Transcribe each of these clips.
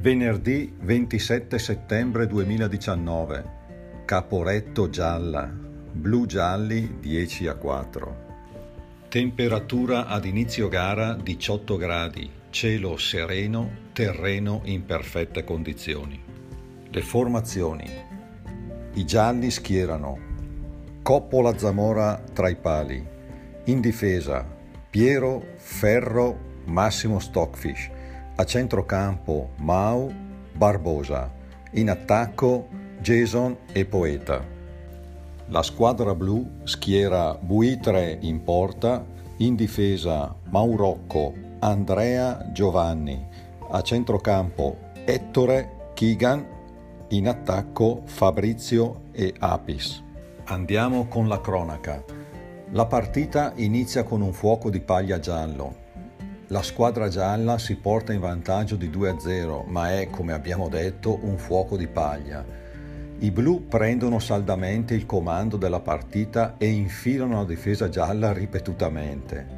Venerdì 27 settembre 2019. Caporetto gialla. Blu gialli 10 a 4. Temperatura ad inizio gara 18 gradi. Cielo sereno, terreno in perfette condizioni. Le formazioni. I gialli schierano Coppola Zamora tra i pali. In difesa Piero, Ferro, Massimo Stockfish. A centrocampo Mau, Barbosa. In attacco Jason e Poeta. La squadra blu schiera Buitre in porta, in difesa Maurocco, Andrea, Giovanni. A centrocampo Ettore, Keegan. In attacco Fabrizio e Apis. Andiamo con la cronaca. La partita inizia con un fuoco di paglia giallo. La squadra gialla si porta in vantaggio di 2-0, ma è, come abbiamo detto, un fuoco di paglia. I blu prendono saldamente il comando della partita e infilano la difesa gialla ripetutamente.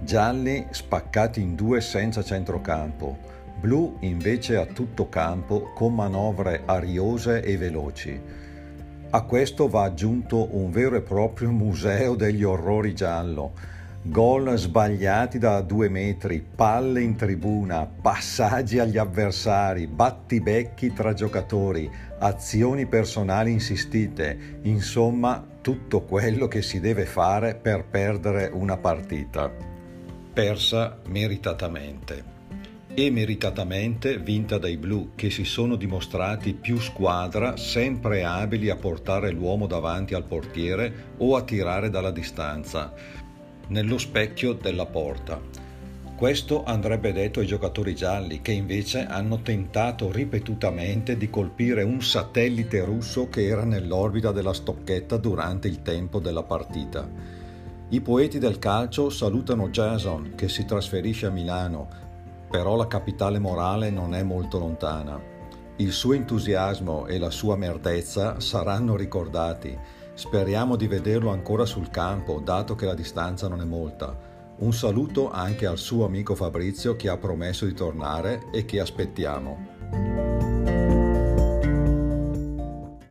Gialli spaccati in due senza centrocampo, blu invece a tutto campo con manovre ariose e veloci. A questo va aggiunto un vero e proprio museo degli orrori giallo, Gol sbagliati da due metri, palle in tribuna, passaggi agli avversari, battibecchi tra giocatori, azioni personali insistite, insomma tutto quello che si deve fare per perdere una partita. Persa meritatamente. E meritatamente vinta dai blu che si sono dimostrati più squadra, sempre abili a portare l'uomo davanti al portiere o a tirare dalla distanza nello specchio della porta. Questo andrebbe detto ai giocatori gialli che invece hanno tentato ripetutamente di colpire un satellite russo che era nell'orbita della stocchetta durante il tempo della partita. I poeti del calcio salutano Jason che si trasferisce a Milano, però la capitale morale non è molto lontana. Il suo entusiasmo e la sua merdezza saranno ricordati Speriamo di vederlo ancora sul campo, dato che la distanza non è molta. Un saluto anche al suo amico Fabrizio che ha promesso di tornare e che aspettiamo.